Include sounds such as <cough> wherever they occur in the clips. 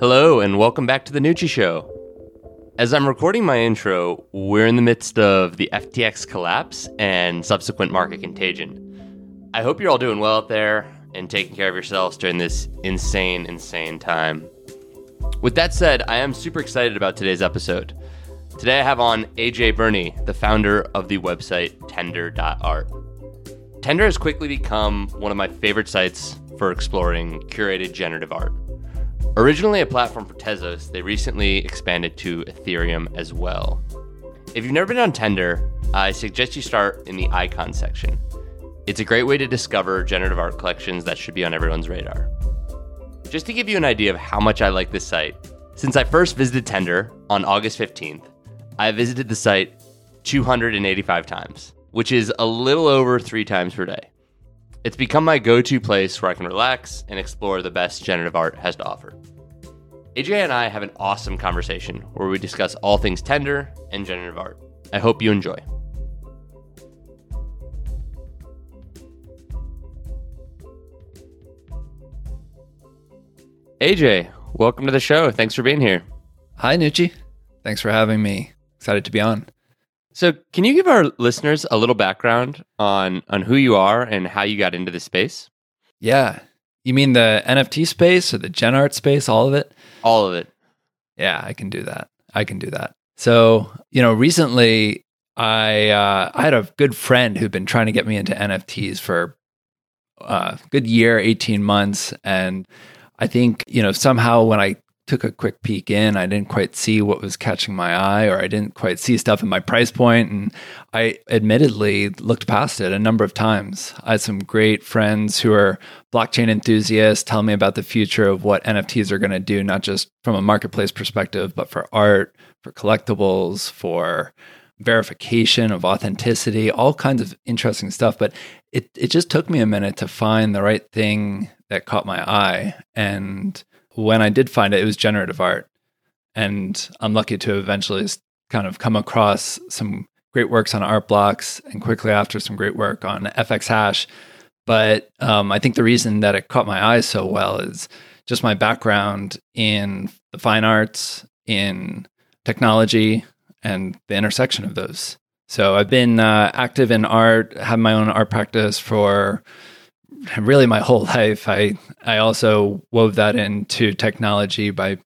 Hello, and welcome back to The Noochie Show. As I'm recording my intro, we're in the midst of the FTX collapse and subsequent market contagion. I hope you're all doing well out there and taking care of yourselves during this insane, insane time. With that said, I am super excited about today's episode. Today I have on AJ Berni, the founder of the website Tender.art. Tender has quickly become one of my favorite sites for exploring curated generative art. Originally a platform for Tezos, they recently expanded to Ethereum as well. If you've never been on Tender, I suggest you start in the icon section. It's a great way to discover generative art collections that should be on everyone's radar. Just to give you an idea of how much I like this site, since I first visited Tender on August 15th, I visited the site 285 times, which is a little over three times per day. It's become my go to place where I can relax and explore the best generative art has to offer. AJ and I have an awesome conversation where we discuss all things tender and generative art. I hope you enjoy. AJ, welcome to the show. Thanks for being here. Hi, Noochie. Thanks for having me. Excited to be on. So, can you give our listeners a little background on on who you are and how you got into the space? Yeah. You mean the NFT space or the gen art space, all of it? All of it. Yeah, I can do that. I can do that. So, you know, recently I uh, I had a good friend who'd been trying to get me into NFTs for a uh, good year, 18 months. And I think, you know, somehow when I took a quick peek in. I didn't quite see what was catching my eye, or I didn't quite see stuff in my price point, and I admittedly looked past it a number of times. I had some great friends who are blockchain enthusiasts tell me about the future of what NFTs are going to do, not just from a marketplace perspective, but for art, for collectibles, for verification of authenticity, all kinds of interesting stuff. But it, it just took me a minute to find the right thing that caught my eye. And when I did find it, it was generative art. And I'm lucky to eventually kind of come across some great works on art blocks and quickly after some great work on FX hash. But um, I think the reason that it caught my eye so well is just my background in the fine arts, in technology, and the intersection of those. So I've been uh, active in art, have my own art practice for really my whole <laughs> life. I I also wove that into technology by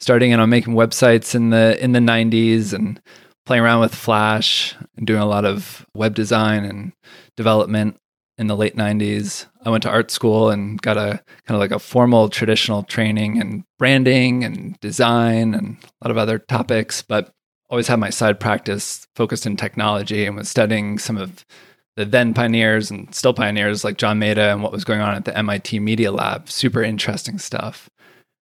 starting and on making websites in the in the 90s and playing around with Flash and doing a lot of web design and development in the late 90s. I went to art school and got a kind of like a formal traditional training in branding and design and a lot of other topics, but always had my side practice focused in technology and was studying some of the then pioneers and still pioneers like John Maeda and what was going on at the MIT Media Lab. Super interesting stuff.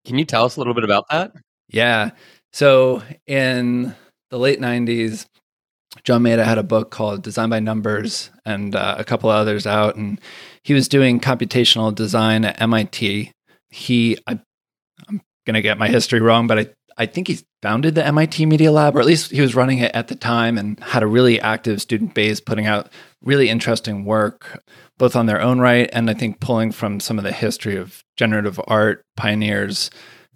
Can you tell us a little bit about that? Yeah. So in the late 90s, John Maeda had a book called Design by Numbers and uh, a couple others out. And he was doing computational design at MIT. He, I, I'm going to get my history wrong, but I I think he founded the MIT Media Lab, or at least he was running it at the time and had a really active student base putting out really interesting work, both on their own right and I think pulling from some of the history of generative art pioneers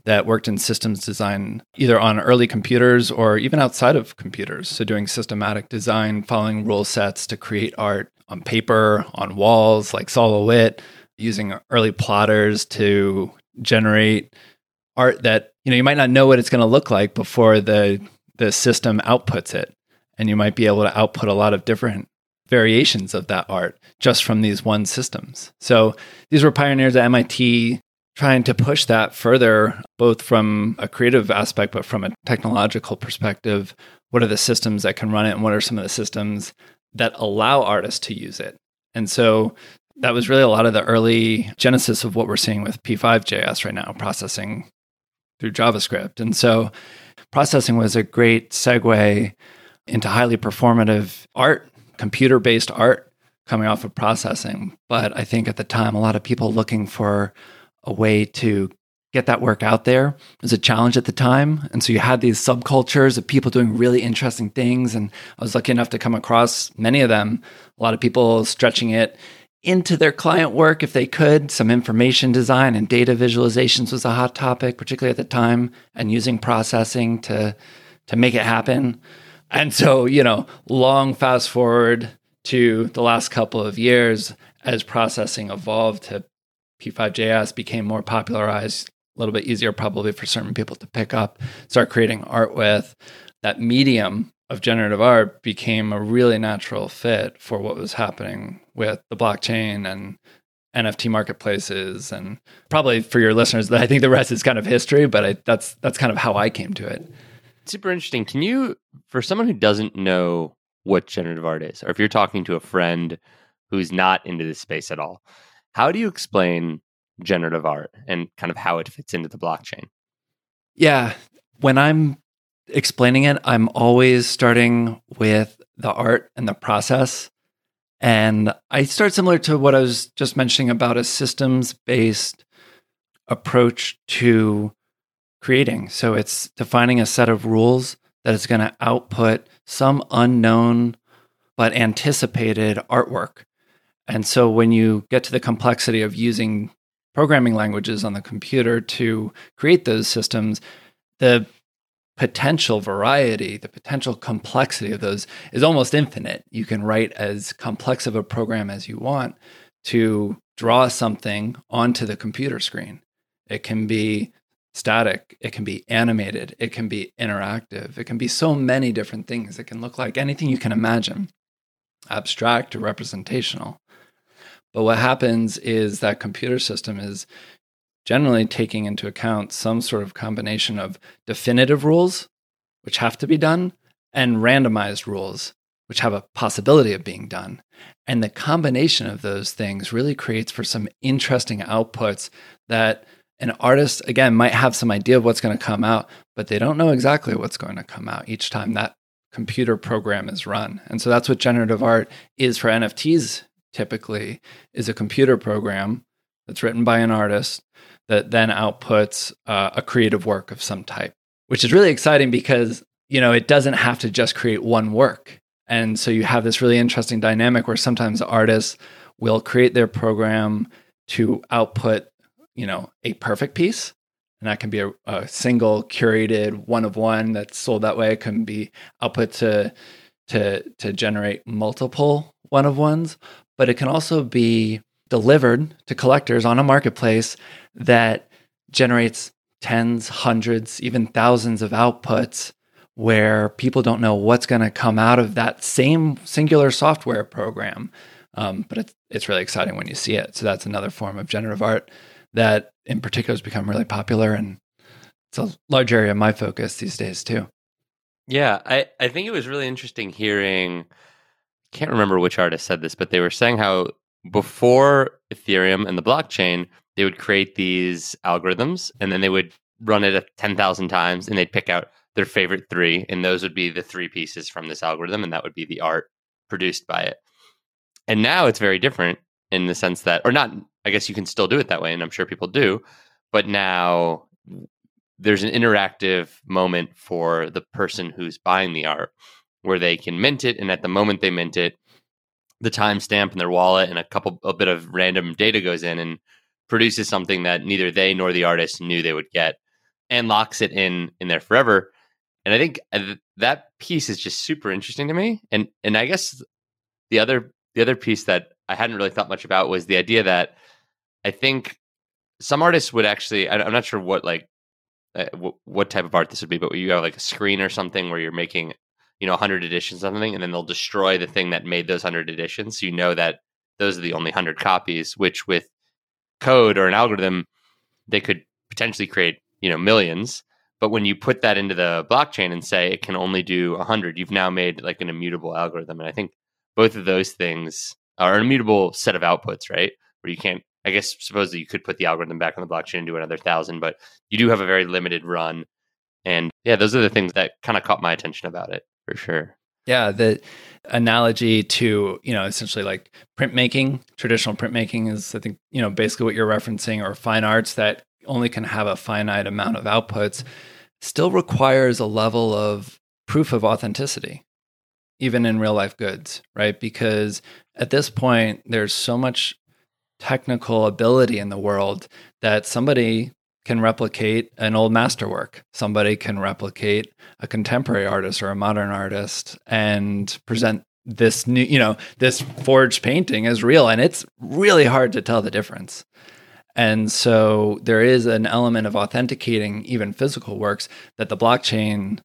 that worked in systems design, either on early computers or even outside of computers. So, doing systematic design, following rule sets to create art on paper, on walls, like Sol LeWitt, using early plotters to generate art that you know you might not know what it's going to look like before the the system outputs it and you might be able to output a lot of different variations of that art just from these one systems. So these were pioneers at mit trying to push that further both from a creative aspect but from a technological perspective. What are the systems that can run it and what are some of the systems that allow artists to use it? And so that was really a lot of the early genesis of what we're seeing with P5JS right now, processing through JavaScript. And so processing was a great segue into highly performative art, computer based art coming off of processing. But I think at the time, a lot of people looking for a way to get that work out there was a challenge at the time. And so you had these subcultures of people doing really interesting things. And I was lucky enough to come across many of them, a lot of people stretching it into their client work if they could. Some information design and data visualizations was a hot topic, particularly at the time, and using processing to to make it happen. And so, you know, long fast forward to the last couple of years as processing evolved to P5JS became more popularized, a little bit easier probably for certain people to pick up, start creating art with. That medium of generative art became a really natural fit for what was happening with the blockchain and NFT marketplaces, and probably for your listeners, I think the rest is kind of history. But I, that's that's kind of how I came to it. Super interesting. Can you, for someone who doesn't know what generative art is, or if you're talking to a friend who's not into this space at all, how do you explain generative art and kind of how it fits into the blockchain? Yeah, when I'm explaining it, I'm always starting with the art and the process. And I start similar to what I was just mentioning about a systems based approach to creating. So it's defining a set of rules that is going to output some unknown but anticipated artwork. And so when you get to the complexity of using programming languages on the computer to create those systems, the potential variety, the potential complexity of those is almost infinite. You can write as complex of a program as you want to draw something onto the computer screen. It can be static, it can be animated, it can be interactive, it can be so many different things. It can look like anything you can imagine, abstract or representational. But what happens is that computer system is generally taking into account some sort of combination of definitive rules, which have to be done, and randomized rules, which have a possibility of being done. And the combination of those things really creates for some interesting outputs that an artist, again, might have some idea of what's going to come out, but they don't know exactly what's going to come out each time that computer program is run. And so that's what generative art is for NFTs typically is a computer program that's written by an artist that then outputs uh, a creative work of some type, which is really exciting because you know it doesn't have to just create one work. And so you have this really interesting dynamic where sometimes artists will create their program to output, you know, a perfect piece. And that can be a, a single curated one of one that's sold that way. It can be output to to to generate multiple one of ones, but it can also be delivered to collectors on a marketplace that generates tens, hundreds, even thousands of outputs where people don't know what's going to come out of that same singular software program. Um, but it's, it's really exciting when you see it. So that's another form of generative art that in particular has become really popular. And it's a large area of my focus these days too. Yeah, I, I think it was really interesting hearing, can't remember which artist said this, but they were saying how before Ethereum and the blockchain, they would create these algorithms and then they would run it 10,000 times and they'd pick out their favorite three. And those would be the three pieces from this algorithm. And that would be the art produced by it. And now it's very different in the sense that, or not, I guess you can still do it that way. And I'm sure people do. But now there's an interactive moment for the person who's buying the art where they can mint it. And at the moment they mint it, the timestamp in their wallet and a couple a bit of random data goes in and produces something that neither they nor the artist knew they would get and locks it in in there forever and i think uh, that piece is just super interesting to me and and i guess the other the other piece that i hadn't really thought much about was the idea that i think some artists would actually i'm not sure what like uh, what type of art this would be but you have like a screen or something where you're making you know 100 editions something and then they'll destroy the thing that made those 100 editions so you know that those are the only 100 copies which with code or an algorithm they could potentially create you know millions but when you put that into the blockchain and say it can only do 100 you've now made like an immutable algorithm and i think both of those things are an immutable set of outputs right? Where you can't i guess supposedly you could put the algorithm back on the blockchain and do another thousand but you do have a very limited run and yeah those are the things that kind of caught my attention about it for sure. Yeah, the analogy to, you know, essentially like printmaking, traditional printmaking is I think, you know, basically what you're referencing or fine arts that only can have a finite amount of outputs still requires a level of proof of authenticity. even in real life goods, right? Because at this point, there's so much technical ability in the world that somebody can replicate an old masterwork. Somebody can replicate a contemporary artist or a modern artist and present this new, you know, this forged painting as real. And it's really hard to tell the difference. And so there is an element of authenticating even physical works that the blockchain,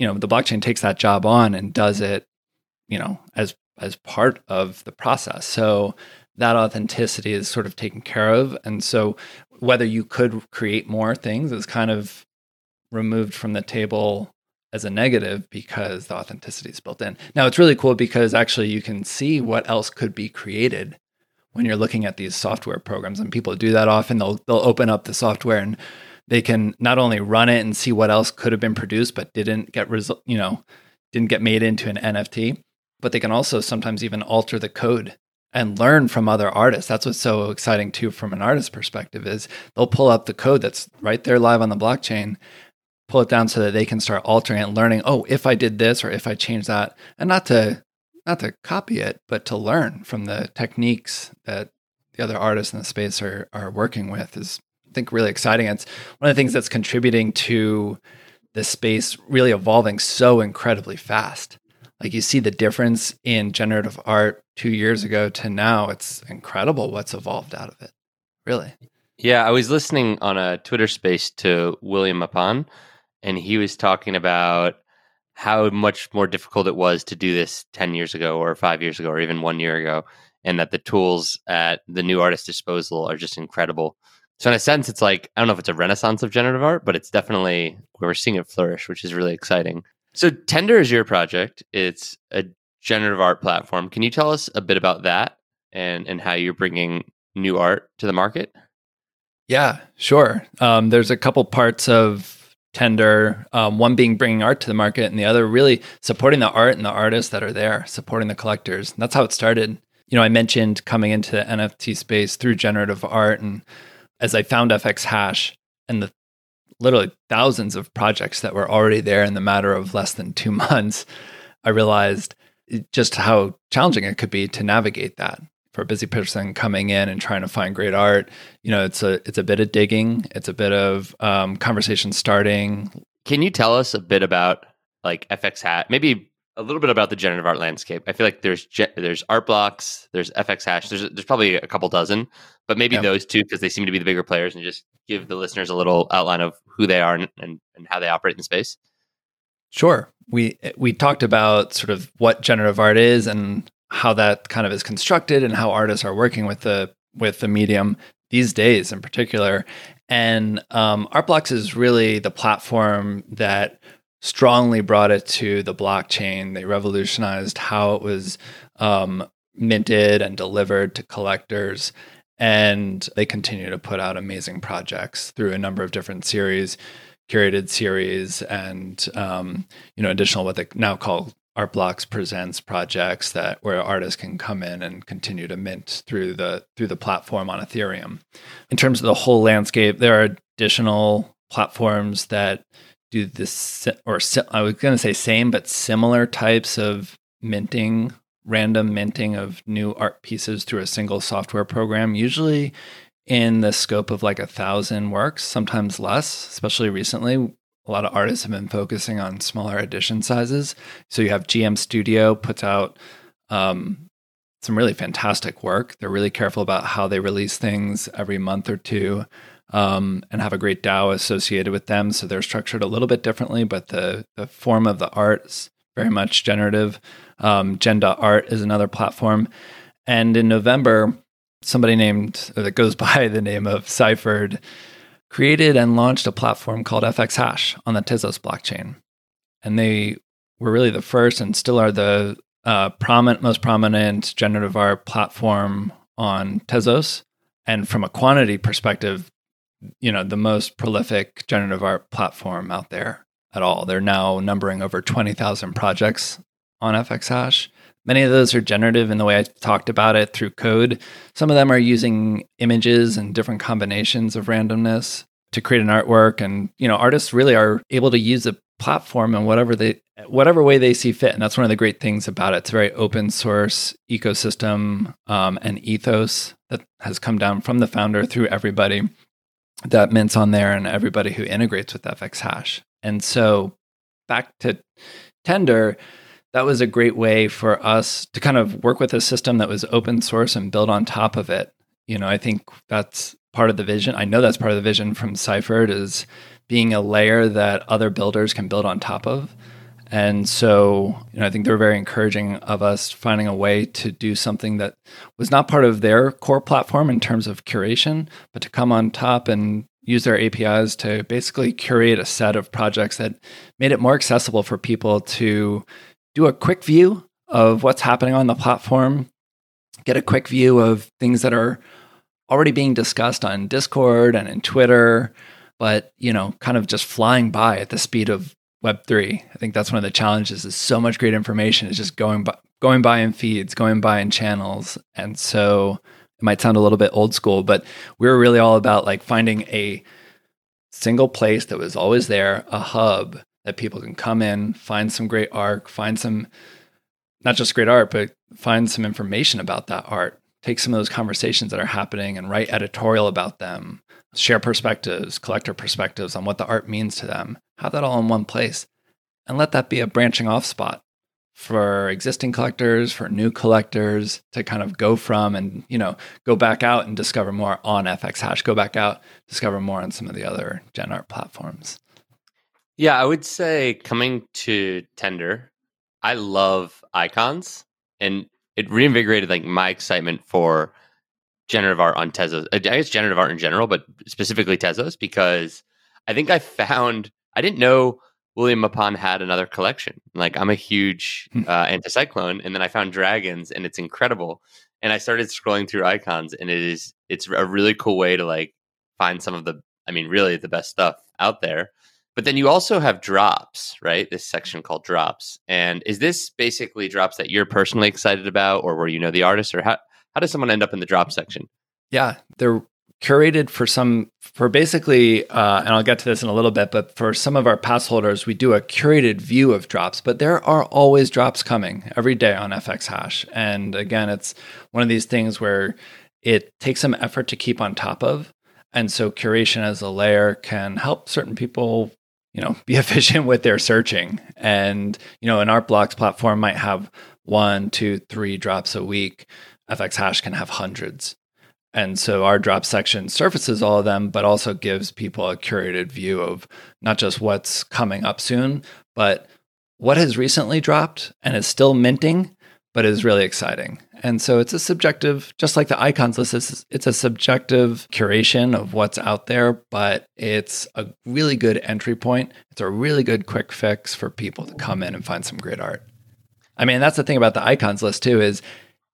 you know, the blockchain takes that job on and does it, you know, as as part of the process. So that authenticity is sort of taken care of. And so whether you could create more things is kind of removed from the table as a negative because the authenticity is built in. Now it's really cool because actually you can see what else could be created when you're looking at these software programs and people do that often they'll they'll open up the software and they can not only run it and see what else could have been produced but didn't get result you know didn't get made into an NFT but they can also sometimes even alter the code and learn from other artists. That's what's so exciting too from an artist perspective is they'll pull up the code that's right there live on the blockchain, pull it down so that they can start altering and learning, oh, if I did this or if I change that. And not to not to copy it, but to learn from the techniques that the other artists in the space are are working with is I think really exciting. It's one of the things that's contributing to the space really evolving so incredibly fast. Like you see the difference in generative art two years ago to now. It's incredible what's evolved out of it. Really. Yeah, I was listening on a Twitter space to William Mapan, and he was talking about how much more difficult it was to do this 10 years ago or five years ago or even one year ago, and that the tools at the new artist disposal are just incredible. So, in a sense, it's like, I don't know if it's a renaissance of generative art, but it's definitely we're seeing it flourish, which is really exciting. So Tender is your project. It's a generative art platform. Can you tell us a bit about that and and how you're bringing new art to the market? Yeah, sure. Um, there's a couple parts of Tender. Um, one being bringing art to the market, and the other really supporting the art and the artists that are there, supporting the collectors. And that's how it started. You know, I mentioned coming into the NFT space through generative art, and as I found FX Hash and the literally thousands of projects that were already there in the matter of less than two <laughs> months, I realized just how challenging it could be to navigate that for a busy person coming in and trying to find great art. You know, it's a it's a bit of digging, it's a bit of um, conversation starting. Can you tell us a bit about like FX Hash? Maybe a little bit about the generative art landscape. I feel like there's ge- there's art blocks, there's FX Hash, there's there's probably a couple dozen, but maybe those two because they seem to be the bigger players, and just give the listeners a little outline of who they are and, and, and how they operate in the space. Sure, we we talked about sort of what generative art is and how that kind of is constructed and how artists are working with the with the medium these days in particular. And um, Artblocks is really the platform that strongly brought it to the blockchain. They revolutionized how it was um, minted and delivered to collectors. And they continue to put out amazing projects through a number of different series, curated series, and um, you know additional what they now call Art Blocks Presents projects that where artists can come in and continue to mint through the through the platform on Ethereum. In terms of the whole landscape, there are additional platforms that do this or I was going to say same but similar types of minting, random minting of new art pieces through a single software program, usually in the scope of like a thousand works, sometimes less, especially recently. A lot of artists have been focusing on smaller edition sizes. So you have GM Studio puts out um, some really fantastic work. They're really careful about how they release things every month or two um, and have a great DAO associated with them. So they're structured a little bit differently, but the, the form of the art is very much generative. Um, Gen.art is another platform. And in November, somebody named that goes <laughs> by the name of ciphrd created and launched a platform called FX Hash on the Tezos blockchain. And they were really the first and still are the uh, prominent, most prominent generative art platform on Tezos. And from a quantity perspective, you know, the most prolific generative art platform out there at all. They're now numbering over 20,000 projects on FXHash. Many of those are generative in the way I talked about it through code. Some of them are using images and different combinations of randomness to create an artwork. And, you know, artists really are able to use a platform and whatever they whatever way they see fit. And that's one of the great things about it. It's a very open source ecosystem um, and ethos that has come down from the founder through everybody that mints on there and everybody who integrates with FX Hash. And so back to Tender, that was a great way for us to kind of work with a system that was open source and build on top of it. You know, I think that's part of the vision. I know that's part of the vision from ciphrd is being a layer that other builders can build on top of. And so, you know, I think they were very encouraging of us finding a way to do something that was not part of their core platform in terms of curation, but to come on top and use their APIs to basically curate a set of projects that made it more accessible for people to do a quick view of what's happening on the platform, get a quick view of things that are already being discussed on Discord and in Twitter, but you know, kind of just flying by at the speed of Web3. I think that's one of the challenges is so much great information is just going by going by in feeds, going by in channels. And so it might sound a little bit old school, but we were really all about like finding a single place that was always there, a hub that people can come in, find some great art, find some not just great art, but find some information about that art. Take some of those conversations that are happening and write editorial about them share perspectives, collector perspectives on what the art means to them, have that all in one place, and let that be a branching off spot for existing collectors, for new collectors to kind of go from and, you know, go back out and discover more on FX Hash, go back out, discover more on some of the other Gen Art platforms. Yeah, I would say coming to Tender, I love icons and it reinvigorated like my excitement for generative art on Tezos. I guess generative art in general, but specifically Tezos, because I think I found I didn't know William Mapan had another collection. Like I'm a huge hmm. uh, anticyclone, and then I found dragons, and it's incredible. And I started scrolling through icons, and it is it's a really cool way to like find some of the I mean, really the best stuff out there. But then you also have drops, right? This section called drops. And is this basically drops that you're personally excited about, or where you know the artist, or how how does someone end up in the drop section? Yeah, they're curated for some for basically uh, and i'll get to this in a little bit but for some of our pass holders we do a curated view of drops but there are always drops coming every day on fx hash. And again it's one of these things where it takes some effort to keep on top of. And so curation as a layer can help certain people you know be <laughs> efficient with their searching. And you know an art blocks platform might have one two three drops a week. FX hash can have hundreds. And so our drop section surfaces all of them, but also gives people a curated view of not just what's coming up soon, but what has recently dropped and is still minting, but is really exciting. And so it's a subjective, just like the icons list, it's, it's a subjective curation of what's out there, but it's a really good entry point. It's a really good quick fix for people to come in and find some great art. I mean, that's the thing about the icons list too, is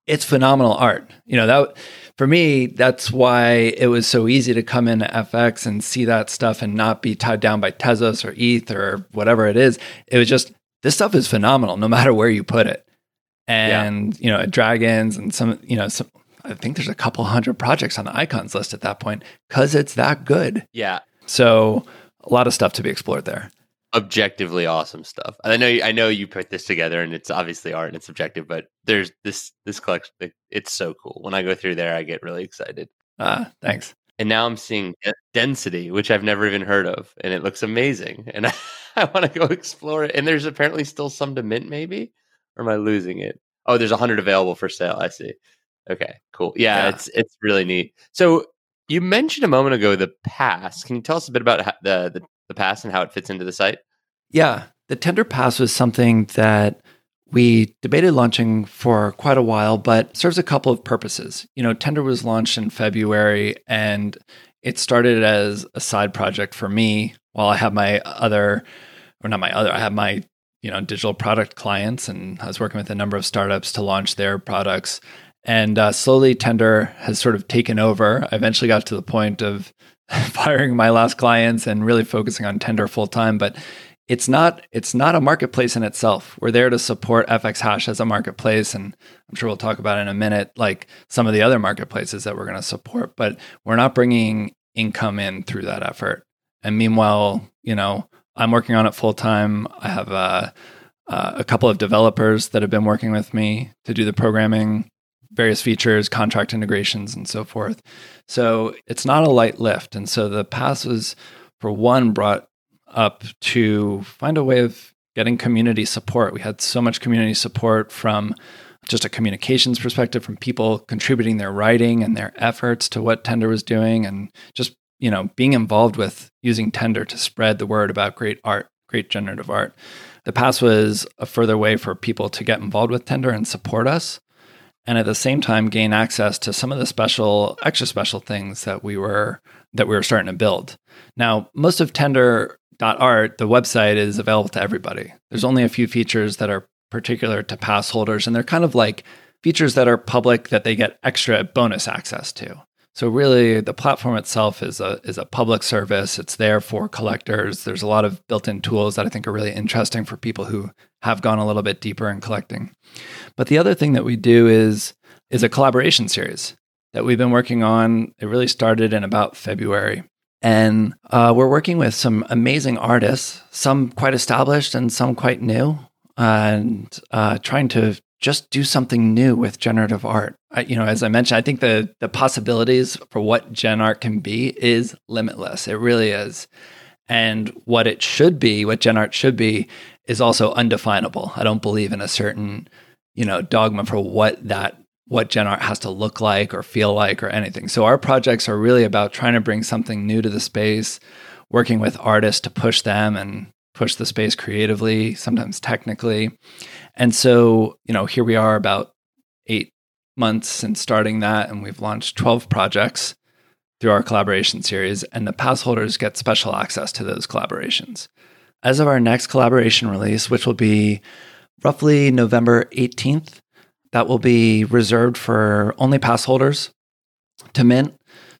it's phenomenal art. You know, that for me, that's why it was so easy to come into FX and see that stuff and not be tied down by Tezos or ETH or whatever it is. It was just this stuff is phenomenal no matter where you put it. And, yeah. you know, Dragons and some, you know, some I think there's a couple hundred projects on the icons list at that point because it's that good. Yeah. So a lot of stuff to be explored there objectively awesome stuff. I know I know you put this together and it's obviously art and it's subjective, but there's this this collection it's so cool. When I go through there I get really excited. Ah, thanks. And now I'm seeing density, which I've never even heard of, and it looks amazing. And <laughs> I, I want to go explore it. And there's apparently still some to mint, maybe, or am I losing it? Oh, there's a hundred available for sale. I see. Okay, cool. Yeah, yeah, it's it's really neat. So you mentioned a moment ago the pass. Can you tell us a bit about the the the pass and how it fits into the site? Yeah, the Tender Pass was something that we debated launching for quite a while, but serves a couple of purposes. You know, Tender was launched in February and it started as a side project for me while I have my other, or not my other, I have my, you know, digital product clients and I was working with a number of startups to launch their products. And uh, slowly, Tender has sort of taken over. I eventually got to the point of <laughs> firing my last clients and really focusing on Tender full time. But it's not it's not a marketplace in itself. We're there to support FX Hash as a marketplace, and I'm sure we'll talk about in a minute, like some of the other marketplaces that we're going to support. But we're not bringing income in through that effort. And meanwhile, you know, I'm working on it full time. I have a uh, a couple of developers that have been working with me to do the programming, various features, contract integrations, and so forth. So it's not a light lift. And so the pass was, for one, brought up to find a way of getting community support. We had so much community support from just a communications perspective from people contributing their writing and their efforts to what Tender was doing and just, you know, being involved with using Tender to spread the word about great art, great generative art. The pass was a further way for people to get involved with Tender and support us and at the same time gain access to some of the special extra special things that we were that we were starting to build. Now, most of tender.art, the website is available to everybody. There's only a few features that are particular to pass holders, and they're kind of like features that are public that they get extra bonus access to. So really, the platform itself is a is a public service. It's there for collectors. There's a lot of built-in tools that I think are really interesting for people who have gone a little bit deeper in collecting. But the other thing that we do is is a collaboration series that we've been working on. It really started in about February, and uh, we're working with some amazing artists, some quite established and some quite new and uh, trying to just do something new with generative art. I, you know, as I mentioned, I think the the possibilities for what gen art can be is limitless. It really is. And what it should be, what gen art should be, is also undefinable. I don't believe in a certain, you know, dogma for what that what gen art has to look like or feel like or anything. So our projects are really about trying to bring something new to the space, working with artists to push them and push the space creatively, sometimes technically. And so, you know, here we are about eight months since starting that, and we've launched 12 projects through our collaboration series, and the pass holders get special access to those collaborations. As of our next collaboration release, which will be roughly November 18th, that will be reserved for only pass holders to mint.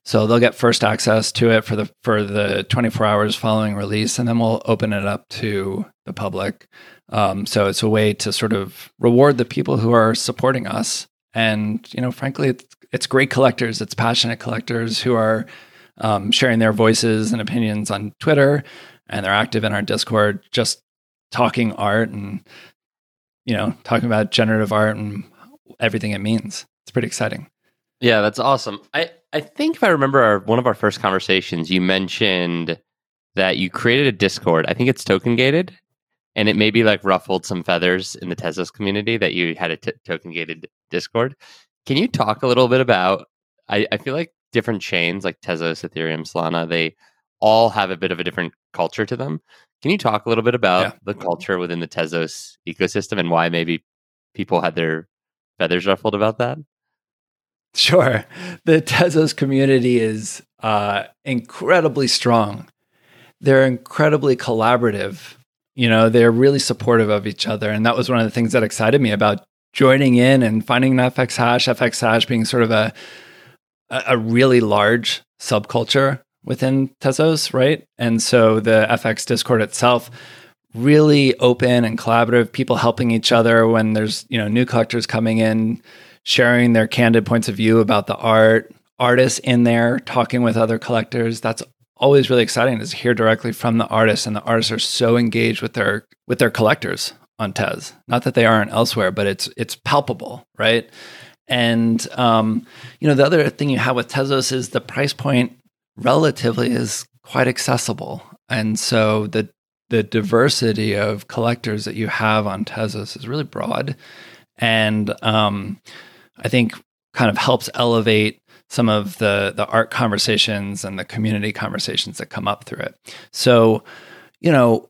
So they'll get first access to it for the for the 24 hours following release, and then we'll open it up to the public. Um, so it's a way to sort of reward the people who are supporting us, and you know, frankly, it's, it's great collectors, it's passionate collectors who are um, sharing their voices and opinions on Twitter, and they're active in our Discord, just talking art and you know, talking about generative art and everything it means. It's pretty exciting. Yeah, that's awesome. I, I think if I remember our, one of our first conversations, you mentioned that you created a Discord. I think it's token gated, and it maybe like ruffled some feathers in the Tezos community that you had a t- token gated Discord. Can you talk a little bit about? I, I feel like different chains like Tezos, Ethereum, Solana, they all have a bit of a different culture to them. Can you talk a little bit about yeah. the culture within the Tezos ecosystem and why maybe people had their feathers ruffled about that? Sure. The Tezos community is uh, incredibly strong. They're incredibly collaborative. You know, they're really supportive of each other. And that was one of the things that excited me about joining in and finding an FX hash, FX hash being sort of a, a really large subculture within Tezos, right? And so the FX Discord itself really open and collaborative, people helping each other when there's, you know, new collectors coming in sharing their candid points of view about the art, artists in there talking with other collectors. That's always really exciting is to hear directly from the artists, and the artists are so engaged with their with their collectors on Tez. Not that they aren't elsewhere, but it's it's palpable, right? And um, you know, the other thing you have with Tezos is the price point relatively is quite accessible, and so the the diversity of collectors that you have on Tezos is really broad, and um, I think kind of helps elevate some of the the art conversations and the community conversations that come up through it. So, you know,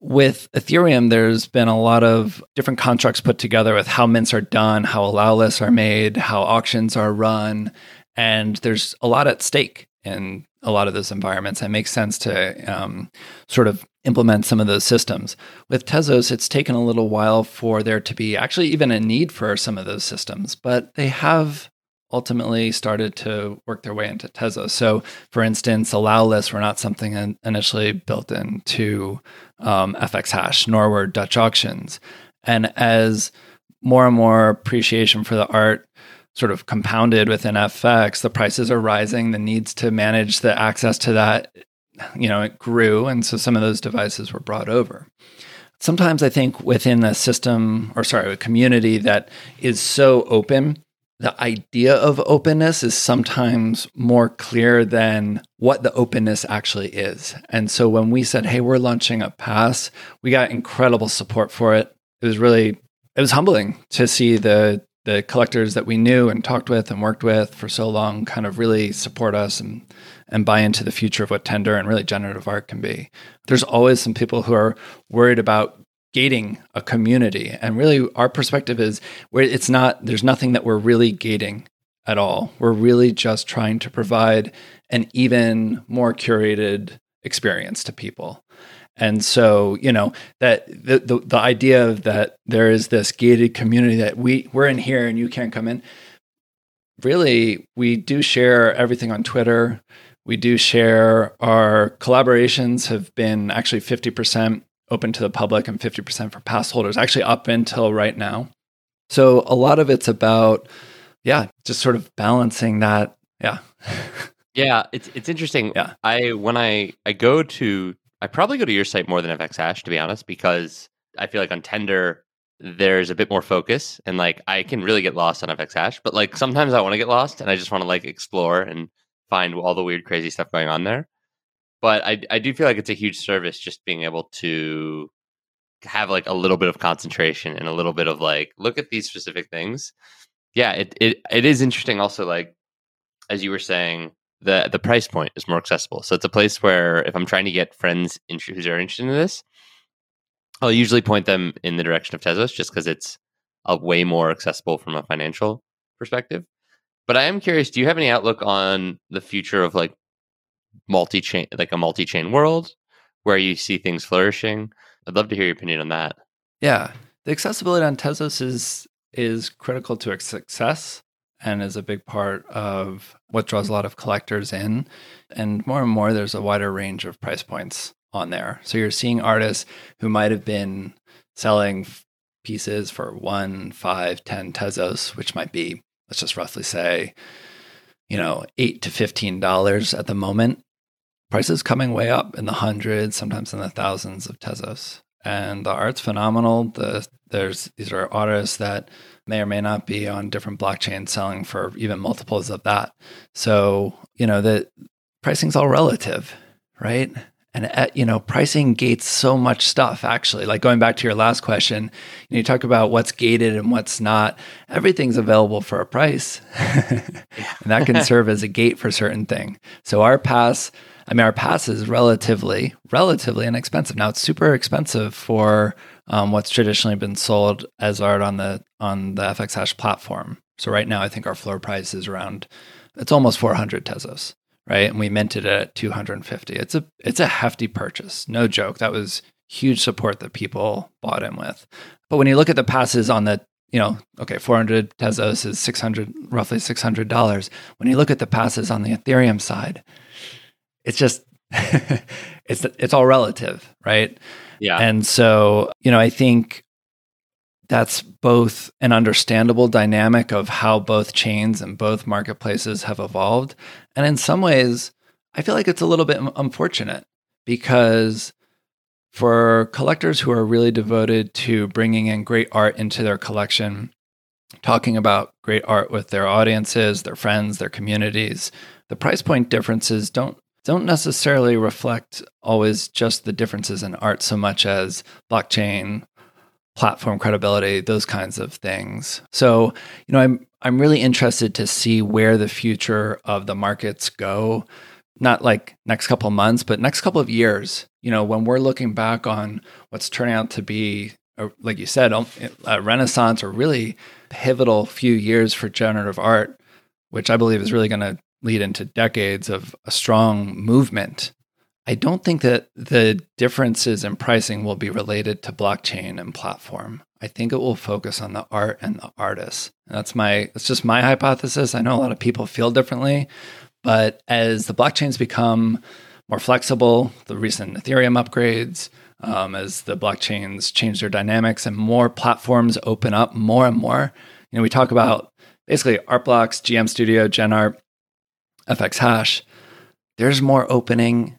with Ethereum, there's been a lot of different contracts put together with how mints are done, how allow lists are made, how auctions are run, and there's a lot at stake in a lot of those environments. It makes sense to um, sort of implement some of those systems. With Tezos, it's taken a little while for there to be actually even a need for some of those systems, but they have ultimately started to work their way into Tezos. So, for instance, allow lists were not something initially built into um, FX Hash, nor were Dutch auctions. And as more and more appreciation for the art sort of compounded within FX, the prices are rising, the needs to manage the access to that, you know, it grew. And so some of those devices were brought over. sometimes I think within a system or sorry, a community that is so open, the idea of openness is sometimes more clear than what the openness actually is. And so when we said, "Hey, we're launching a pass," we got incredible support for it. It was really it was humbling to see the the collectors that we knew and talked with and worked with for so long kind of really support us and and buy into the future of what tender and really generative art can be. There's always some people who are worried about gating a community and really our perspective is where it's not there's nothing that we're really gating at all. We're really just trying to provide an even more curated experience to people. And so, you know, that the, the, the idea of that there is this gated community that we we're in here and you can't come in. Really, we do share everything on Twitter. We do share our collaborations have been actually 50% open to the public and 50% for pass holders, actually up until right now. So a lot of it's about, yeah, just sort of balancing that. Yeah. <laughs> yeah, it's it's interesting. Yeah. I when I I go to I probably go to your site more than FX Hash to be honest, because I feel like on Tender there's a bit more focus and like I can really get lost on FX Hash, but like sometimes I want to get lost and I just want to like explore and find all the weird, crazy stuff going on there. But I I do feel like it's a huge service just being able to have like a little bit of concentration and a little bit of like look at these specific things. Yeah, it it it is interesting also like as you were saying the the price point is more accessible. So it's a place where if I'm trying to get friends who are interested in this, I'll usually point them in the direction of Tezos just because it's a way more accessible from a financial perspective. But I am curious, do you have any outlook on the future of like multi-chain like a multi-chain world where you see things flourishing? I'd love to hear your opinion on that. Yeah. The accessibility on Tezos is is critical to its success and is a big part of what draws a lot of collectors in. And more and more, there's a wider range of price points on there. So you're seeing artists who might have been selling pieces for one, five, ten tezos, which might be, let's just roughly say, you know, eight to fifteen dollars at the moment. Prices coming way up in the hundreds, sometimes in the thousands of tezos. And the art's phenomenal. The there's these are artists that may or may not be on different blockchains selling for even multiples of that. So, you know, the pricing's all relative, right? And at, uh, you know, pricing gates so much stuff actually. Like going back to your last question, you, know, you talk about what's gated and what's not. Everything's available for a price. <laughs> and that can <laughs> serve as a gate for certain thing. So our pass I mean, our pass is relatively, relatively inexpensive. Now it's super expensive for um, what's traditionally been sold as art on the on the FX Hash platform. So right now, I think our floor price is around it's almost 400 tezos, right? And we minted it at 250. It's a it's a hefty purchase, no joke. That was huge support that people bought in with. But when you look at the passes on the you know, okay, 400 tezos is 600, roughly $600. When you look at the passes on the Ethereum side, it's just <laughs> it's it's all relative, right? Yeah. And so, you know, I think that's both an understandable dynamic of how both chains and both marketplaces have evolved. And in some ways, I feel like it's a little bit unfortunate because for collectors who are really devoted to bringing in great art into their collection, talking about great art with their audiences, their friends, their communities, the price point differences don't don't necessarily reflect always just the differences in art so much as blockchain platform credibility those kinds of things. So you know i'm i'm really interested to see where the future of the markets go. Not like next couple months but next couple of years. You know when we're looking back on what's turning out to be a, like you said um, a renaissance or really pivotal few years for generative art which i believe is really going to lead into decades of a strong movement. I don't think that the differences in pricing will be related to blockchain and platform. I think it will focus on the art and the artists. And that's my it's just my hypothesis. I know a lot of people feel differently, but as the blockchains become more flexible, the recent Ethereum upgrades, um, as the blockchains change their dynamics and more platforms open up more and more. You know, we talk about basically art blocks, GM Studio, GenArt, FX hash, there's more opening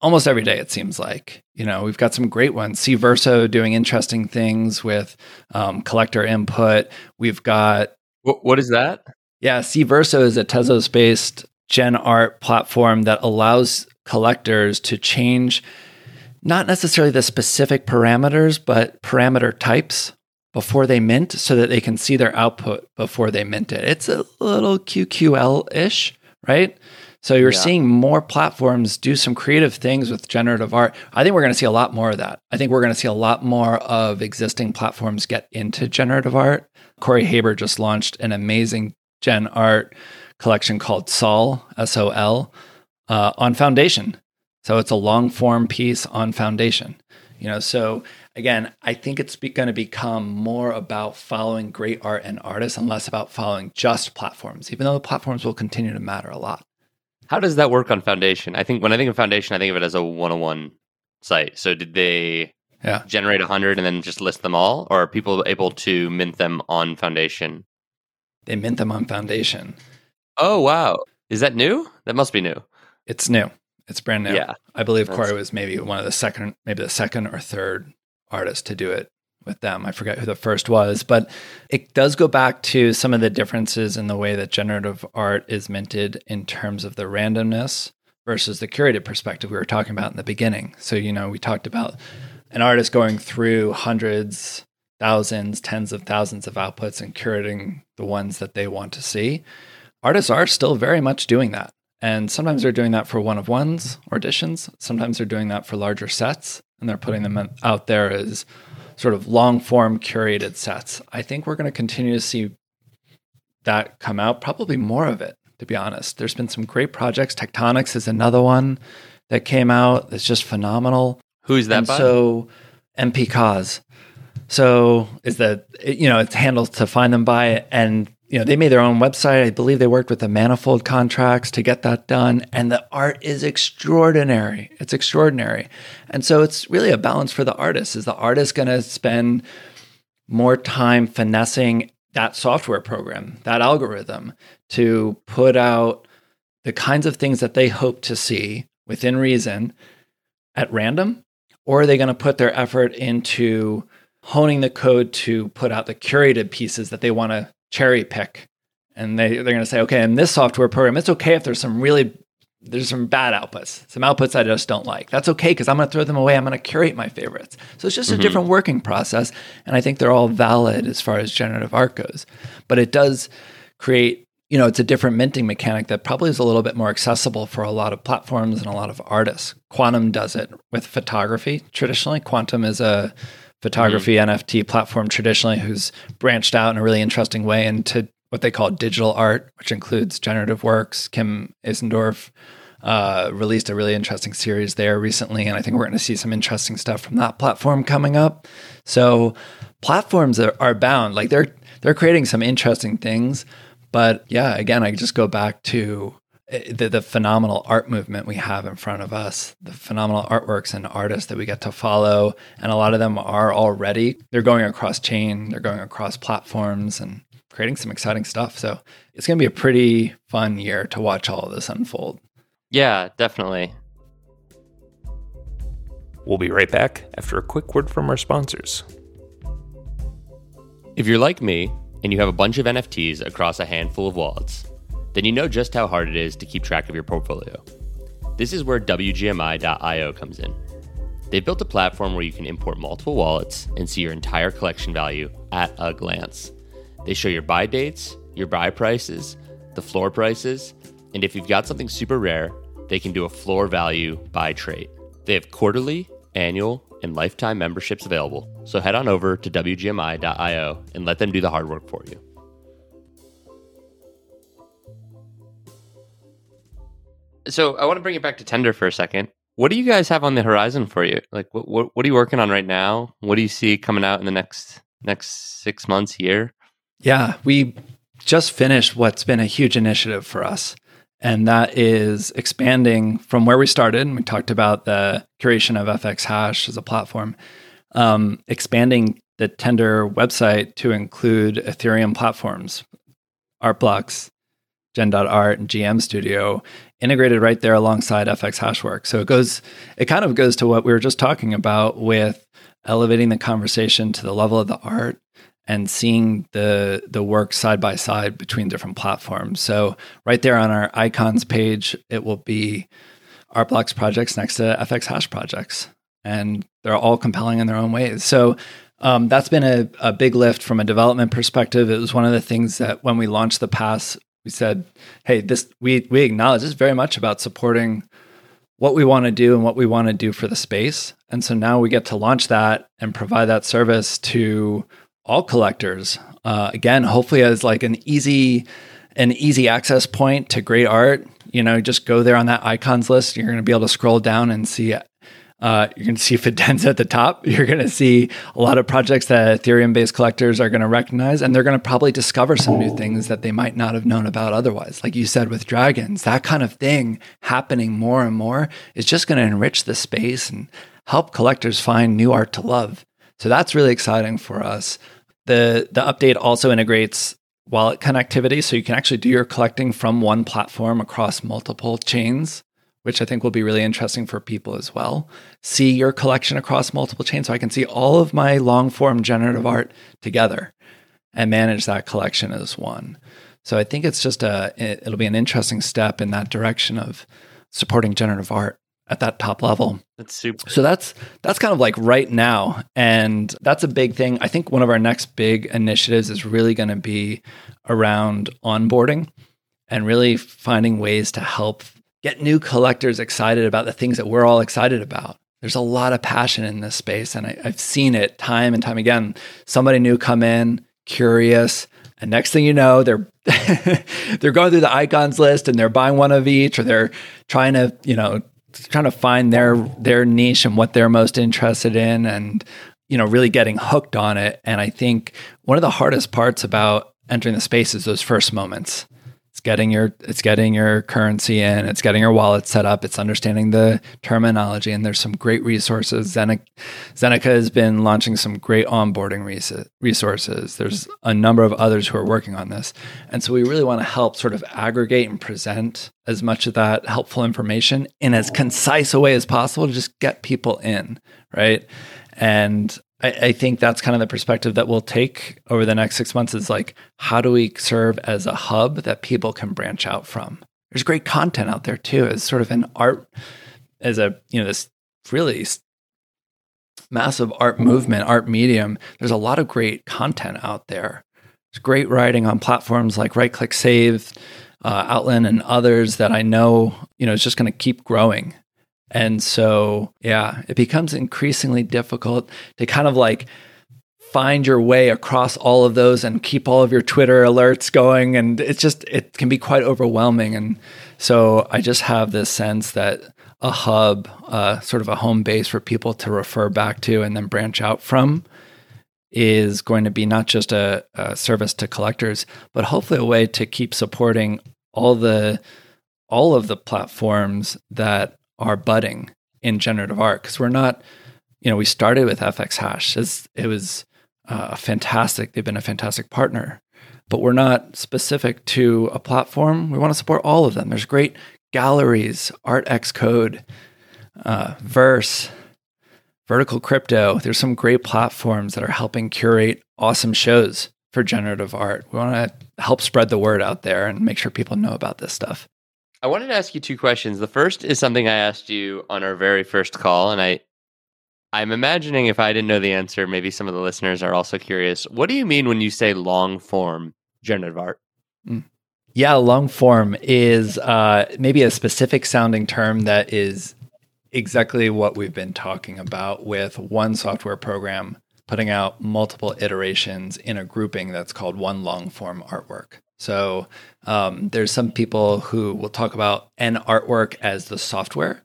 almost every day, it seems like. You know, we've got some great ones. C Verso doing interesting things with um, collector input. We've got. What, what is that? Yeah, C Verso is a Tezos based gen art platform that allows collectors to change not necessarily the specific parameters, but parameter types before they mint so that they can see their output before they mint it. It's a little QQL ish, right? So you're yeah. seeing more platforms do some creative things with generative art. I think we're going to see a lot more of that. I think we're going to see a lot more of existing platforms get into generative art. Corey Haber just launched an amazing gen art collection called Sol, S O L, uh, on Foundation. So it's a long form piece on Foundation. You know, so again, I think it's be- going to become more about following great art and artists and less about following just platforms, even though the platforms will continue to matter a lot. How does that work on Foundation? I think when I think of Foundation, I think of it as a one-on-one site. So did they yeah. generate 100 and then just list them all? Or are people able to mint them on Foundation? They mint them on Foundation. Oh, wow. Is that new? That must be new. It's new. It's brand new. Yeah. I believe Corey was maybe one of the second, maybe the second or third artist to do it with them. I forget who the first was, but it does go back to some of the differences in the way that generative art is minted in terms of the randomness versus the curated perspective we were talking about in the beginning. So, you know, we talked about an artist going through hundreds, thousands, tens of thousands of outputs and curating the ones that they want to see. Artists are still very much doing that. And sometimes they're doing that for one of ones auditions. Sometimes they're doing that for larger sets and they're putting them out there as sort of long form curated sets. I think we're going to continue to see that come out, probably more of it, to be honest. There's been some great projects. Tectonics is another one that came out that's just phenomenal. Who's that and by? So mpkoz. So is that you know it's handled to find them by and you know, they made their own website. I believe they worked with the Manifold contracts to get that done. And the art is extraordinary. It's extraordinary. And so it's really a balance for the artist. Is the artist going to spend more time finessing that software program, that algorithm to put out the kinds of things that they hope to see within reason at random? Or are they going to put their effort into honing the code to put out the curated pieces that they want to cherry pick and they, they're going to say, okay, in this software program, it's okay if there's some really there's some bad outputs, some outputs I just don't like. That's okay because I'm going to throw them away. I'm going to curate my favorites. So it's just mm-hmm. a different working process, and I think they're all valid as far as generative art goes. But it does create, you know, it's a different minting mechanic that probably is a little bit more accessible for a lot of platforms and a lot of artists. Quantum does it with photography traditionally. Quantum is a photography mm-hmm. NFT platform traditionally who's branched out in a really interesting way into what they call digital art, which includes generative works. Kim Asendorf uh, released a really interesting series there recently, and I think we're going to see some interesting stuff from that platform coming up. So platforms are, are bound, like they're they're creating some interesting things. But yeah, again, I just go back to Eh, the, the phenomenal art movement we have in front of us, the phenomenal artworks and artists that we get to follow. And a lot of them are already, they're going across chain, they're going across platforms and creating some exciting stuff. So it's going to be a pretty fun year to watch all of this unfold. Yeah, definitely. We'll be right back after a quick word from our sponsors. If you're like me and you have a bunch of NFTs across a handful of wallets, then you know just how hard it is to keep track of your portfolio. This is where WGMI.io comes in. They've built a platform where you can import multiple wallets and see your entire collection value at a glance. They show your buy dates, your buy prices, the floor prices, and if you've got something super rare, they can do a floor value by trade. They have quarterly, annual, and lifetime memberships available, so head on over to WGMI.io and let them do the hard work for you. So I want to bring it back to Tender for a second. What do you guys have on the horizon for you? Like, what what, what are you working on right now? What do you see coming out in the next next six months, year? Yeah, we just finished what's been a huge initiative for us, and that is expanding from where we started. And we talked about the curation of FX Hash as a platform, um, expanding the Tender website to include Ethereum platforms, art blocks, Gen.art and GM Studio integrated right there alongside FX Hashwork. So it goes, it kind of goes to what we were just talking about with elevating the conversation to the level of the art and seeing the the work side by side between different platforms. So right there on our icons page, it will be Artblocks projects next to FX Hash projects, and they're all compelling in their own ways. So um, that's been a, a big lift from a development perspective. It was one of the things that when we launched the pass, we said, "Hey, this we we acknowledge this is very much about supporting." what we want to do and what we want to do for the space. And so now we get to launch that and provide that service to all collectors. Uh, again, hopefully as like an easy an easy access point to great art. You know, just go there on that icons list. You're going to be able to scroll down and see. Uh, you're going to see Fidenza at the top. <laughs> You're going to see a lot of projects that Ethereum-based collectors are going to recognize, and they're going to probably discover some new things that they might not have known about otherwise. Like you said with dragons, that kind of thing happening more and more is just going to enrich the space and help collectors find new art to love. So that's really exciting for us. The the update also integrates wallet connectivity, so you can actually do your collecting from one platform across multiple chains, which I think will be really interesting for people as well. See your collection across multiple chains, so I can see all of my long form generative art together and manage that collection as one. So I think it's just a it'll be an interesting step in that direction of supporting generative art at that top level. That's super. So that's that's kind of like right now and that's a big thing. I think one of our next big initiatives is really going to be around onboarding and really finding ways to help get new collectors excited about the things that we're all excited about. There's a lot of passion in this space and I, I've seen it time and time again. Somebody new come in, curious, and next thing you know, they're <laughs> they're going through the icons list and they're buying one of each, or they're trying to, you know, trying to find their their niche and what they're most interested in and you know really getting hooked on it and i think one of the hardest parts about entering the space is those first moments it's getting your it's getting your currency in. It's getting your wallet set up. It's understanding the terminology. And there's some great resources. Zeneca has been launching some great onboarding resources. There's a number of others who are working on this. And so we really want to help sort of aggregate and present as much of that helpful information in as concise a way as possible to just get people in right? And I, I, think that's kind of the perspective that we'll take over the next six months is like, how do we serve as a hub that people can branch out from? There's great content out there too, as sort of an art, as a, you know, this really massive art movement, art medium. There's a lot of great content out there. There's great writing on platforms like Right Click Save, uh, Outland, and others that I know, you know, is just going to keep growing. And so, yeah, it becomes increasingly difficult to kind of like find your way across all of those and keep all of your Twitter alerts going. And it's just, it can be quite overwhelming. And so I just have this sense that a hub, uh, sort of a home base for people to refer back to and then branch out from is going to be not just a, a service to collectors, but hopefully a way to keep supporting all the all of the platforms that are budding in generative art because we're not, you know, we started with FX Hash. It's, it was uh, fantastic. They've been a fantastic partner, but we're not specific to a platform. We want to support all of them. There's great galleries, Art Xcode, uh, Verse, Vertical Crypto. There's some great platforms that are helping curate awesome shows for generative art. We want to help spread the word out there and make sure people know about this stuff. I wanted to ask you two questions. The first is something I asked you on our very first call, and I I'm imagining if I didn't know the answer, maybe some of the listeners are also curious. What do you mean when you say long form generative art? Mm. Yeah, long form is uh, maybe a specific sounding term that is exactly what we've been talking about with one software program putting out multiple iterations in a grouping that's called one long form artwork. So um, there's some people who will talk about an artwork as the software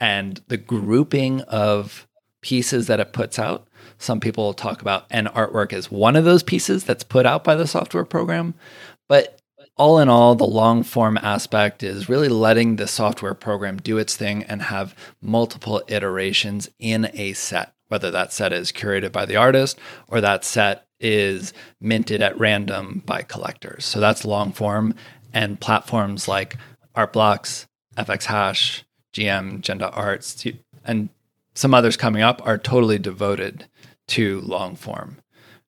and the grouping of pieces that it puts out. Some people will talk about an artwork as one of those pieces that's put out by the software program. But all in all, the long form aspect is really letting the software program do its thing and have multiple iterations in a set, whether that set is curated by the artist or that set is minted at random by collectors. So that's long form. And platforms like Artblocks, FX Hash, GM, Genda Arts, and some others coming up are totally devoted to long form.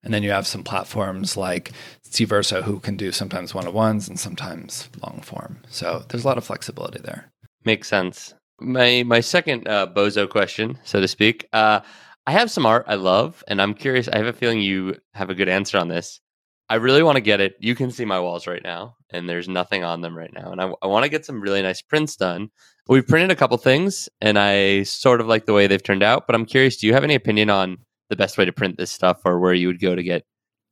And then you have some platforms like Cverso who can do sometimes one on ones and sometimes long form. So there's a lot of flexibility there. Makes sense. My my second uh, bozo question, so to speak. Uh, I have some art I love, and I'm curious. I have a feeling you have a good answer on this. I really want to get it. You can see my walls right now, and there's nothing on them right now. And I, I want to get some really nice prints done. We've printed a couple things, and I sort of like the way they've turned out. But I'm curious. Do you have any opinion on the best way to print this stuff, or where you would go to get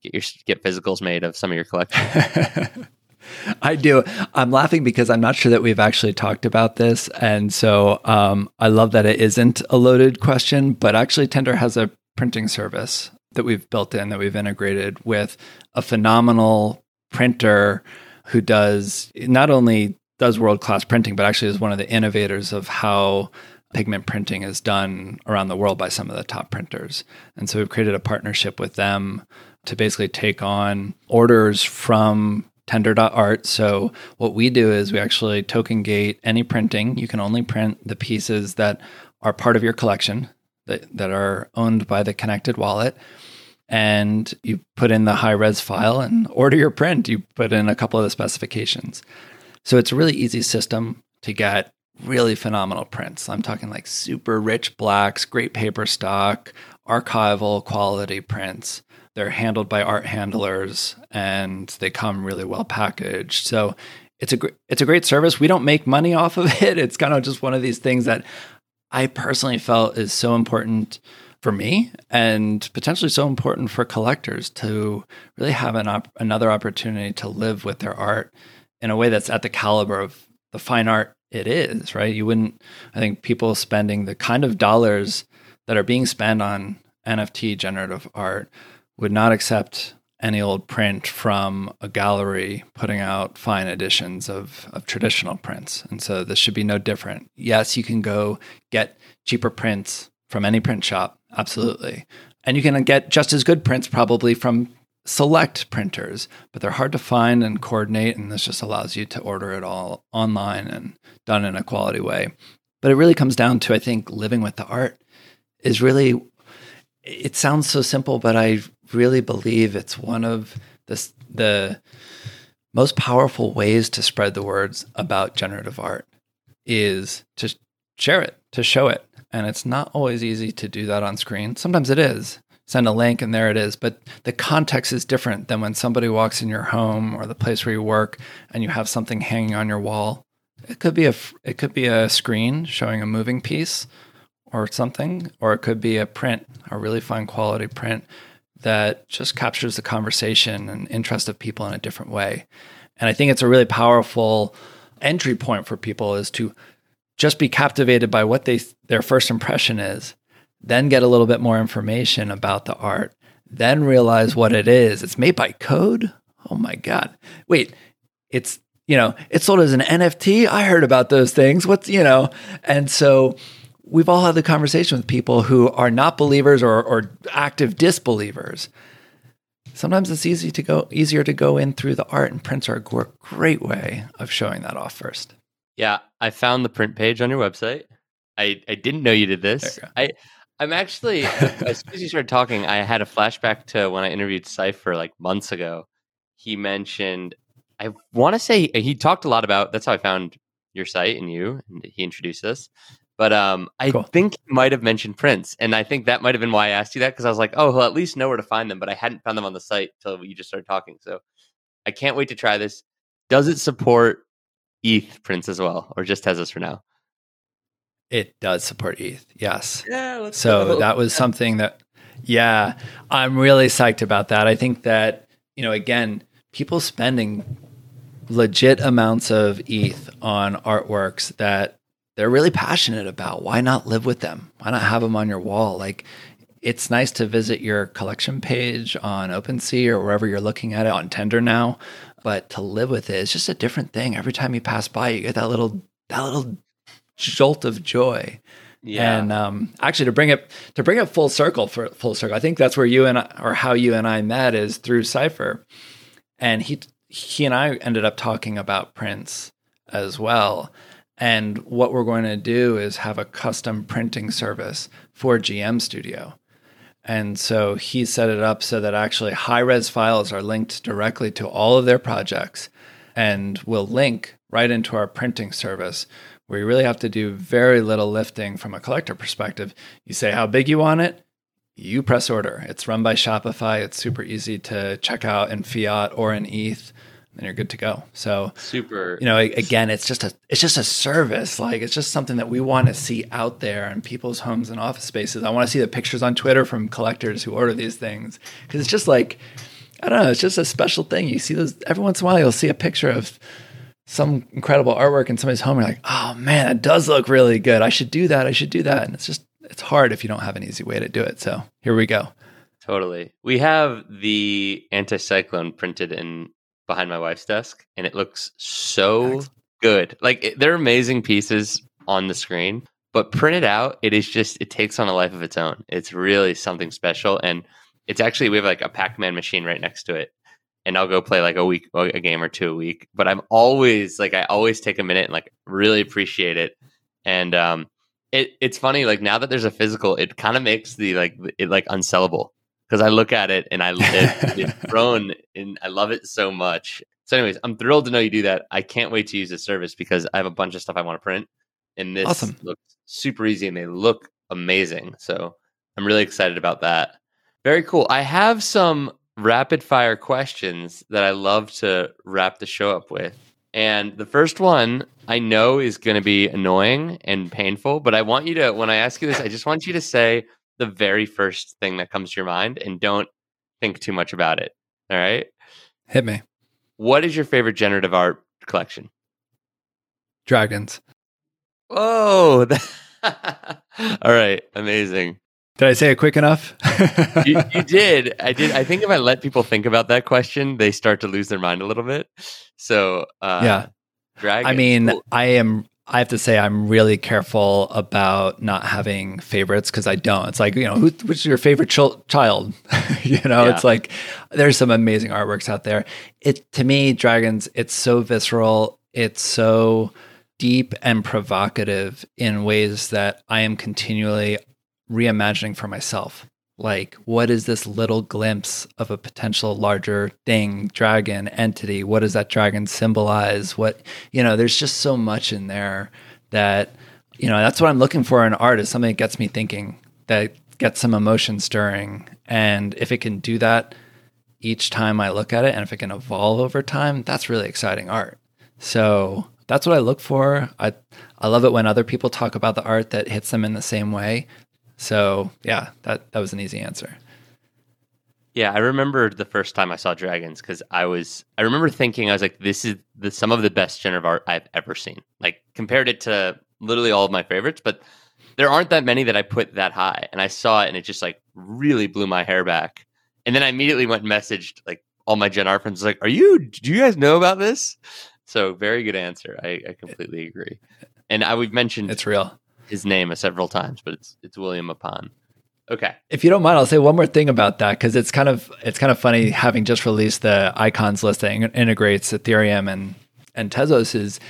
get your get physicals made of some of your collection? <laughs> <laughs> I do. I'm laughing because I'm not sure that we've actually talked about this. And so um, I love that it isn't a loaded question, but actually, Tender has a printing service that we've built in, that we've integrated with a phenomenal printer who does not only does world class printing, but actually is one of the innovators of how pigment printing is done around the world by some of the top printers. And so we've created a partnership with them to basically take on orders from tender.art. So what we do is we actually token gate any printing. You can only print the pieces that are part of your collection that, that are owned by the connected wallet. And you put in the high res file and order your print. You put in a couple of the specifications. So it's a really easy system to get really phenomenal prints. I'm talking like super rich blacks, great paper stock, archival quality prints they're handled by art handlers and they come really well packaged. So it's a gr- it's a great service. We don't make money off of <laughs> it. It's kind of just one of these things that I personally felt is so important for me and potentially so important for collectors to really have an op- another opportunity to live with their art in a way that's at the caliber of the fine art it is, right? You wouldn't I think people spending the kind of dollars that are being spent on NFT generative art would not accept any old print from a gallery putting out fine editions of, of traditional prints. And so this should be no different. Yes, you can go get cheaper prints from any print shop, absolutely. And you can get just as good prints probably from select printers, but they're hard to find and coordinate. And this just allows you to order it all online and done in a quality way. But it really comes down to, I think, living with the art is really, it sounds so simple, but I really believe it's one of the, the most powerful ways to spread the words about generative art is to share it, to show it. And it's not always easy to do that on screen. Sometimes it is. Send a link and there it is. But the context is different than when somebody walks in your home or the place where you work and you have something hanging on your wall. It could be a it could be a screen showing a moving piece or something, or it could be a print, a really fine quality print that just captures the conversation and interest of people in a different way. And I think it's a really powerful entry point for people is to just be captivated by what they their first impression is, then get a little bit more information about the art, then realize what it is. It's made by code? Oh my god. Wait, it's you know, it's sold as an NFT. I heard about those things. What's, you know, and so we've all had the conversation with people who are not believers or, or active disbelievers. Sometimes it's easy to go easier to go in through the art, and prints are a great way of showing that off first. Yeah, I found the print page on your website. I, I didn't know you did this. You I I'm actually <laughs> as soon as you started talking, I had a flashback to when I interviewed ciphrd like months ago. He mentioned I want to say he talked a lot about that's how I found your site and you and he introduced us but um, I cool. think he might have mentioned prints, and I think that might have been why I asked you that because I was like, oh, he'll at least know where to find them, but I hadn't found them on the site until you just started talking. So I can't wait to try this. Does it support ETH prints as well, or just Tezos for now? It does support ETH, yes. Yeah. so go. that was yeah. something that, yeah, I'm really psyched about that. I think that you know, again, people spending legit amounts of ETH on artworks that they're really passionate about. Why not live with them? Why not have them on your wall? Like it's nice to visit your collection page on OpenSea or wherever you're looking at it on Tender now, but to live with it is just a different thing. Every time you pass by, you get that little that little jolt of joy. Yeah. And um, actually, to bring it to bring it full circle for full circle, I think that's where you and I, or how you and I met is through ciphrd, and he he and I ended up talking about prints as well. And what we're going to do is have a custom printing service for GM Studio. And so he set it up so that actually high res files are linked directly to all of their projects and will link right into our printing service where you really have to do very little lifting from a collector perspective. You say how big you want it, you press order. It's run by Shopify. It's super easy to check out in fiat or in ETH and you're good to go. So super. You know, again, it's just a it's just a service. Like it's just something that we want to see out there in people's homes and office spaces. I want to see the pictures on Twitter from collectors who order these things because it's just like I don't know. It's just a special thing. You see those every once in a while. You'll see a picture of some incredible artwork in somebody's home. You're like, oh man, that does look really good. I should do that. I should do that. And it's just it's hard if you don't have an easy way to do it. So here we go. Totally. We have the anticyclone printed in behind my wife's desk, and it looks so Excellent. good. Like it, they're amazing pieces on the screen, but printed out, it is just it takes on a life of its own. It's really something special, and it's actually we have like a Pac-Man machine right next to it, and I'll go play like a week, a game or two a week. But I'm always like I always take a minute and like really appreciate it, and um, it it's funny like now that there's a physical, it kind of makes the like it like unsellable because I look at it and I <laughs> it, it's grown and I love it so much. So, anyways, I'm thrilled to know you do that. I can't wait to use this service because I have a bunch of stuff I want to print, and this awesome. looks super easy and they look amazing. So, I'm really excited about that. Very cool. I have some rapid fire questions that I love to wrap the show up with. And the first one I know is going to be annoying and painful, but I want you to, when I ask you this, I just want you to say the very first thing that comes to your mind and don't think too much about it. All right. Hit me. What is your favorite generative art collection? Dragons. Oh, <laughs> all right. Amazing. Did I say it quick enough? you, you, <laughs> did. I did. I think if I let people think about that question, they start to lose their mind a little bit. So, uh, yeah. Dragons. I mean, cool. I am I have to say I'm really careful about not having favorites because I don't. It's like you know, who, which is your favorite ch- child? <laughs> you know, yeah. it's like there's some amazing artworks out there. It to me, dragons. It's so visceral. It's so deep and provocative in ways that I am continually reimagining for myself like what is this little glimpse of a potential larger thing dragon entity? What does that dragon symbolize? What you know there's just so much in there that you know that's what i'm looking for in art is something that gets me thinking that gets some emotion stirring. And if it can do that each time i look at it and if it can evolve over time that's really exciting art. So that's what i look for. I i love it when other people talk about the art that hits them in the same way so yeah, that that was an easy answer. Yeah, I remember the first time I saw dragons because I was I remember thinking I was like, this is the some of the best generative art I've ever seen. Like compared it to literally all of my favorites, but there aren't that many that I put that high. And I saw it and it just like really blew my hair back. And then I immediately went and messaged like all my Gen art friends like, Are you do you guys know about this? So very good answer. I, I completely agree. And I we've mentioned it's real his name several times, but it's it's William Mapan. Okay. If you don't mind, I'll say one more thing about that because it's kind of it's kind of funny having just released the icons list that integrates Ethereum and and Tezos is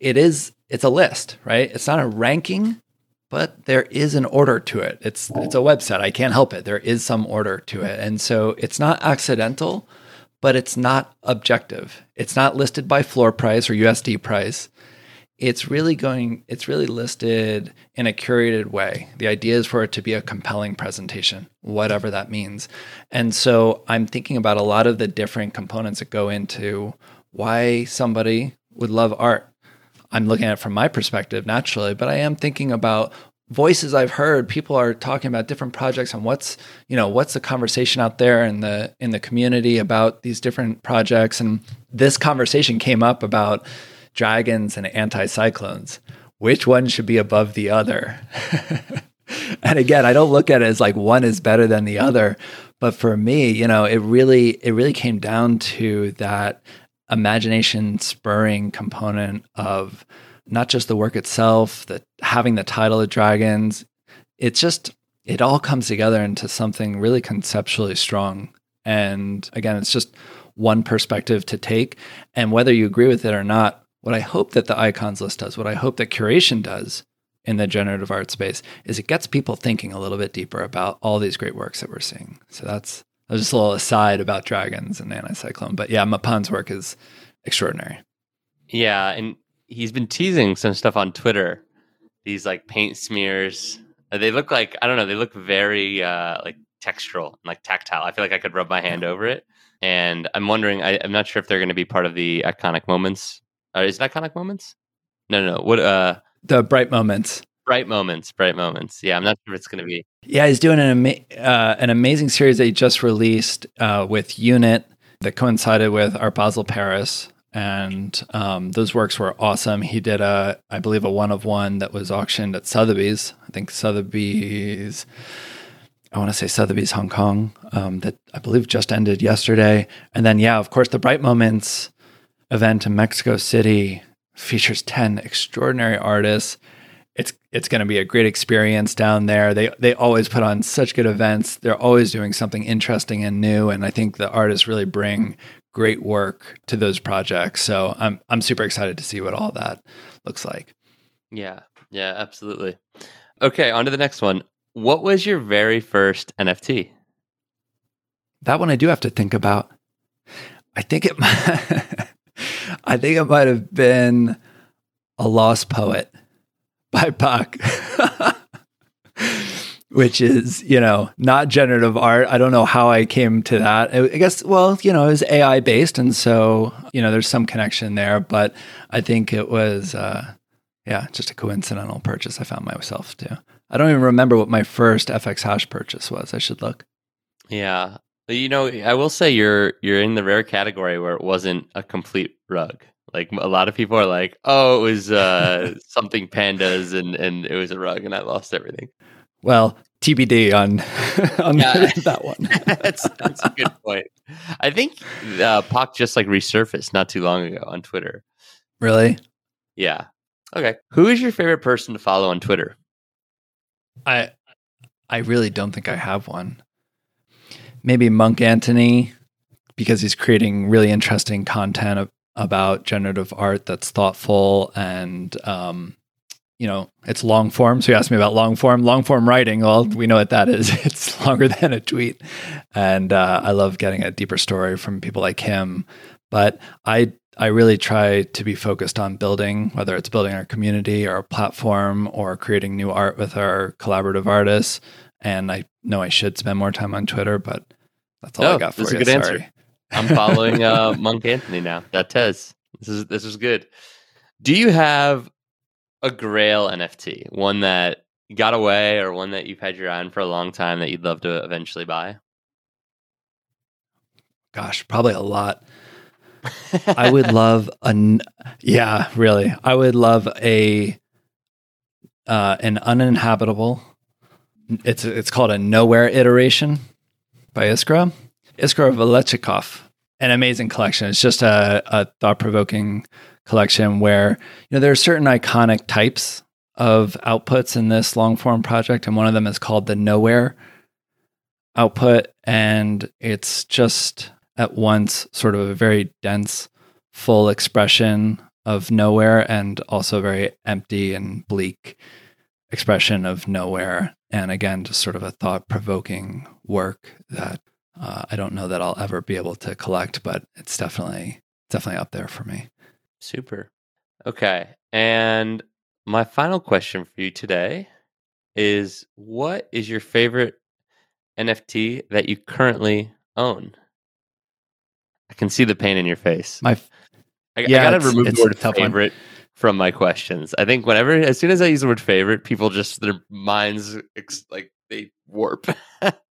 it is it's a list, right? It's not a ranking, but there is an order to it. It's it's a website. I can't help it. There is some order to it. And so it's not accidental, but it's not objective. It's not listed by floor price or USD price it's really going it's really listed in a curated way. The idea is for it to be a compelling presentation whatever that means. And so i'm thinking about a lot of the different components that go into why somebody would love art. I'm looking at it from my perspective naturally but i am thinking about voices i've heard. People are talking about different projects and what's you know what's the conversation out there in the in the community about these different projects. And this conversation came up about dragons and anticyclones. Which one should be above the other? <laughs> and again, I don't look at it as like one is better than the other, but for me, you know, it really it really came down to that imagination spurring component of not just the work itself, that having the title of dragons. It's just it all comes together into something really conceptually strong. And again, it's just one perspective to take. And whether you agree with it or not, what I hope that the icons list does, what I hope that curation does in the generative art space is it gets people thinking a little bit deeper about all these great works that we're seeing. So that's, that's just a little aside about dragons and anticyclone. But yeah, Mapan's work is extraordinary. Yeah, and he's been teasing some stuff on Twitter. These like paint smears. Uh, They look like I don't know. They look very uh, like textural and like tactile. I feel like I could rub my hand over it. And I'm wondering. I, I'm not sure if they're going to be part of the iconic moments. Uh, is it iconic moments? No, no, no. What? Uh, The bright moments. bright moments. Bright moments. Yeah, I'm not sure if it's going to be. Yeah, he's doing an ama- uh, an amazing series that he just released uh, with Unit that coincided with Art Basel Paris, and um, those works were awesome. He did a, I believe, a one of one that was auctioned at Sotheby's. I think Sotheby's. I want to say Sotheby's Hong Kong um, that I believe just ended yesterday, and then yeah, of course, the Bright Moments event in Mexico City features ten extraordinary artists it's it's going to be a great experience down there. They they always put on such good events. They're always doing something interesting and new, and I think the artists really bring great work to those projects. So I'm I'm super excited to see what all that looks like. Yeah, yeah, absolutely. Okay, on to the next one. What was your very first NFT? That one I do have to think about. I think it <laughs> I think it might have been a lost poet by Pak. <laughs> Which is, you know, not generative art. I don't know how I came to that. I guess, well, you know, it was AI based. And so, you know, there's some connection there. But I think it was, uh, yeah, just a coincidental purchase I found myself to. I don't even remember what my first FX hash purchase was. I should look. Yeah. You know, I will say you're you're in the rare category where it wasn't a complete rug. Like a lot of people are like, "Oh, it was uh, <laughs> something pandas and and it was a rug and I lost everything." Well, TBD on <laughs> on Yeah. <laughs> that one. that's that's a good point. I think uh, Pak just like resurfaced not too long ago on Twitter. really? Yeah. Okay. Who is your favorite person to follow on Twitter? I I really don't think I have one. Maybe Monk Antony because he's creating really interesting content about generative art that's thoughtful and um, you know it's long form. So you asked me about long form, long form writing. Well, we know what that is. <laughs> It's longer than a tweet, and uh, I love getting a deeper story from people like him. But I I really try to be focused on building, whether it's building our community or a platform or creating new art with our collaborative artists. And I know I should spend more time on Twitter, but that's all No, I got for that's a you. good answer. I'm following uh, Monk Antony now. That Tez. This is this is good. Do you have a Grail NFT, one that got away, or one that you've had your eye on for a long time that you'd love to eventually buy? Gosh, probably a lot. I would love a yeah, really. I would love a uh, an uninhabitable. It's it's called a nowhere iteration by Iskra. Iskra Velitchkova. An amazing collection. It's just a, a thought provoking collection where you know there are certain iconic types of outputs in this long form project, and one of them is called the nowhere output, and it's just at once sort of a very dense, full expression of nowhere and also a very empty and bleak expression of nowhere. And again, just sort of a thought provoking work that uh, I don't know that I'll ever be able to collect, but it's definitely definitely up there for me. Super. Okay. And my final question for you today is what is your favorite NFT that you currently own? I can see the pain in your face. My I, Yeah, I gotta remove it's the a word tough one. favorite from my questions. I think whenever, as soon as I use the word favorite, people just their minds ex- like they warp. <laughs>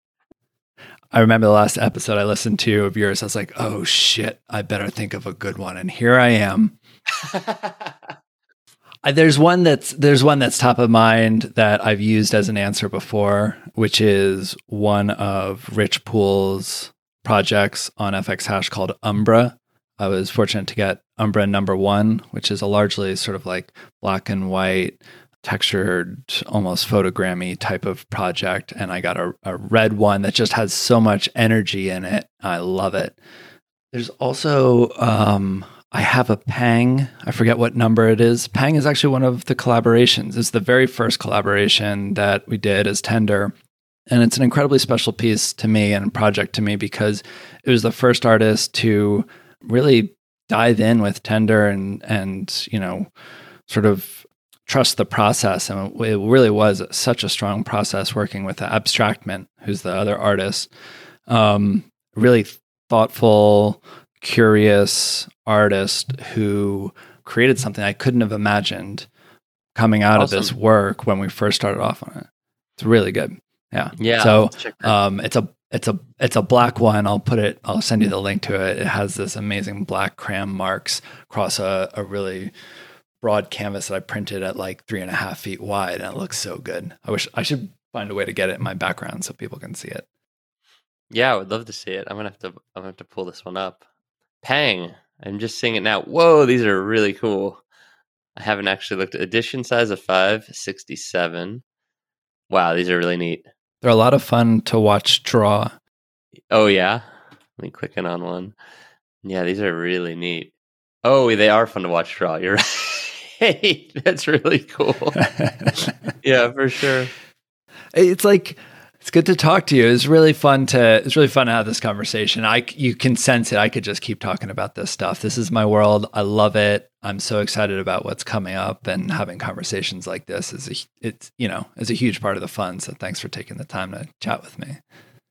I remember the last episode I listened to of yours. I was like, oh shit, I better think of a good one. And here I am. <laughs> I, there's one that's there's one that's top of mind that I've used as an answer before, which is one of Rich Poole's projects on FX Hash called Umbra. I was fortunate to get Umbra number one, which is a largely sort of like black and white, textured, almost photogrammy type of project. And I got a, a red one that just has so much energy in it. I love it. There's also um, I have a Pang. I forget what number it is. Pang is actually one of the collaborations. It's the very first collaboration that we did as Tender. And it's an incredibly special piece to me and project to me because it was the first artist to really dive in with Tender and and you know sort of trust the process. And it really was such a strong process working with the Abstractment, who's the other artist. Um, really thoughtful, curious artist who created something I couldn't have imagined coming out awesome. of this work when we first started off on it. It's really good. Yeah. Yeah. So um, it's a it's a it's a black one. I'll put it. I'll send you the link to it. It has this amazing black crayon marks across a, a really broad canvas that I printed at like three and a half feet wide, and it looks so good. I wish I should find a way to get it in my background so people can see it. Yeah, I would love to see it. I'm gonna have to. I'm gonna have to pull this one up. Pang. I'm just seeing it now. Whoa, these are really cool. I haven't actually looked at edition size of 567. Wow, these are really neat. They're a lot of fun to watch draw. Oh yeah. Let me click in on one. Yeah, these are really neat. Oh, they are fun to watch draw. You're <laughs> right. <laughs> That's really cool. <laughs> yeah, for sure. It's like it's good to talk to you. It's really fun to it's really fun to have this conversation. I you can sense it. I could just keep talking about this stuff. This is my world. I love it. I'm so excited about what's coming up and having conversations like this is a, it's you know is a huge part of the fun. So thanks for taking the time to chat with me.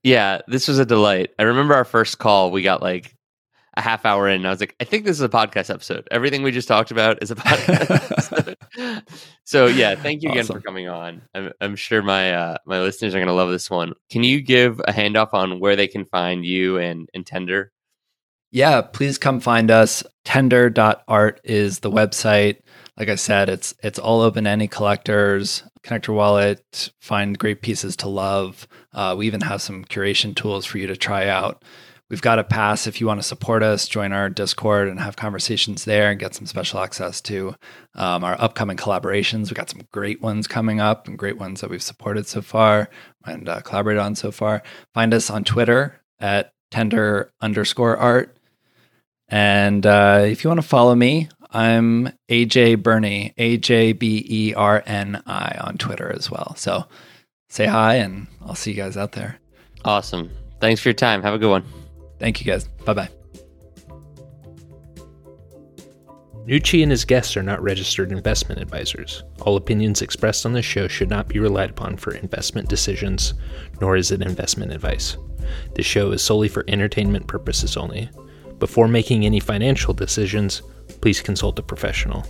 Yeah, this was a delight. I remember our first call. We got like a half hour in, and I was like, I think this is a podcast episode. Everything we just talked about is a <laughs> podcast. <laughs> so yeah, thank you again awesome. for coming on. I'm, I'm sure my uh, my listeners are going to love this one. Can you give a handoff on where they can find you and, and Tender? Yeah, please come find us. Tender.art is the website. Like I said, it's it's all open to any collectors. Connect your wallet, find great pieces to love. Uh, we even have some curation tools for you to try out. We've got a pass if you want to support us, join our Discord and have conversations there and get some special access to um, our upcoming collaborations. We've got some great ones coming up and great ones that we've supported so far and uh, collaborated on so far. Find us on Twitter at tender underscore art. And uh, if you want to follow me, I'm AJ Berni, A J B E R N I on Twitter as well. So say hi and I'll see you guys out there. Awesome. Thanks for your time. Have a good one. Thank you guys. Bye bye. Noochie and his guests are not registered investment advisors. All opinions expressed on this show should not be relied upon for investment decisions, nor is it investment advice. This show is solely for entertainment purposes only. Before making any financial decisions, please consult a professional.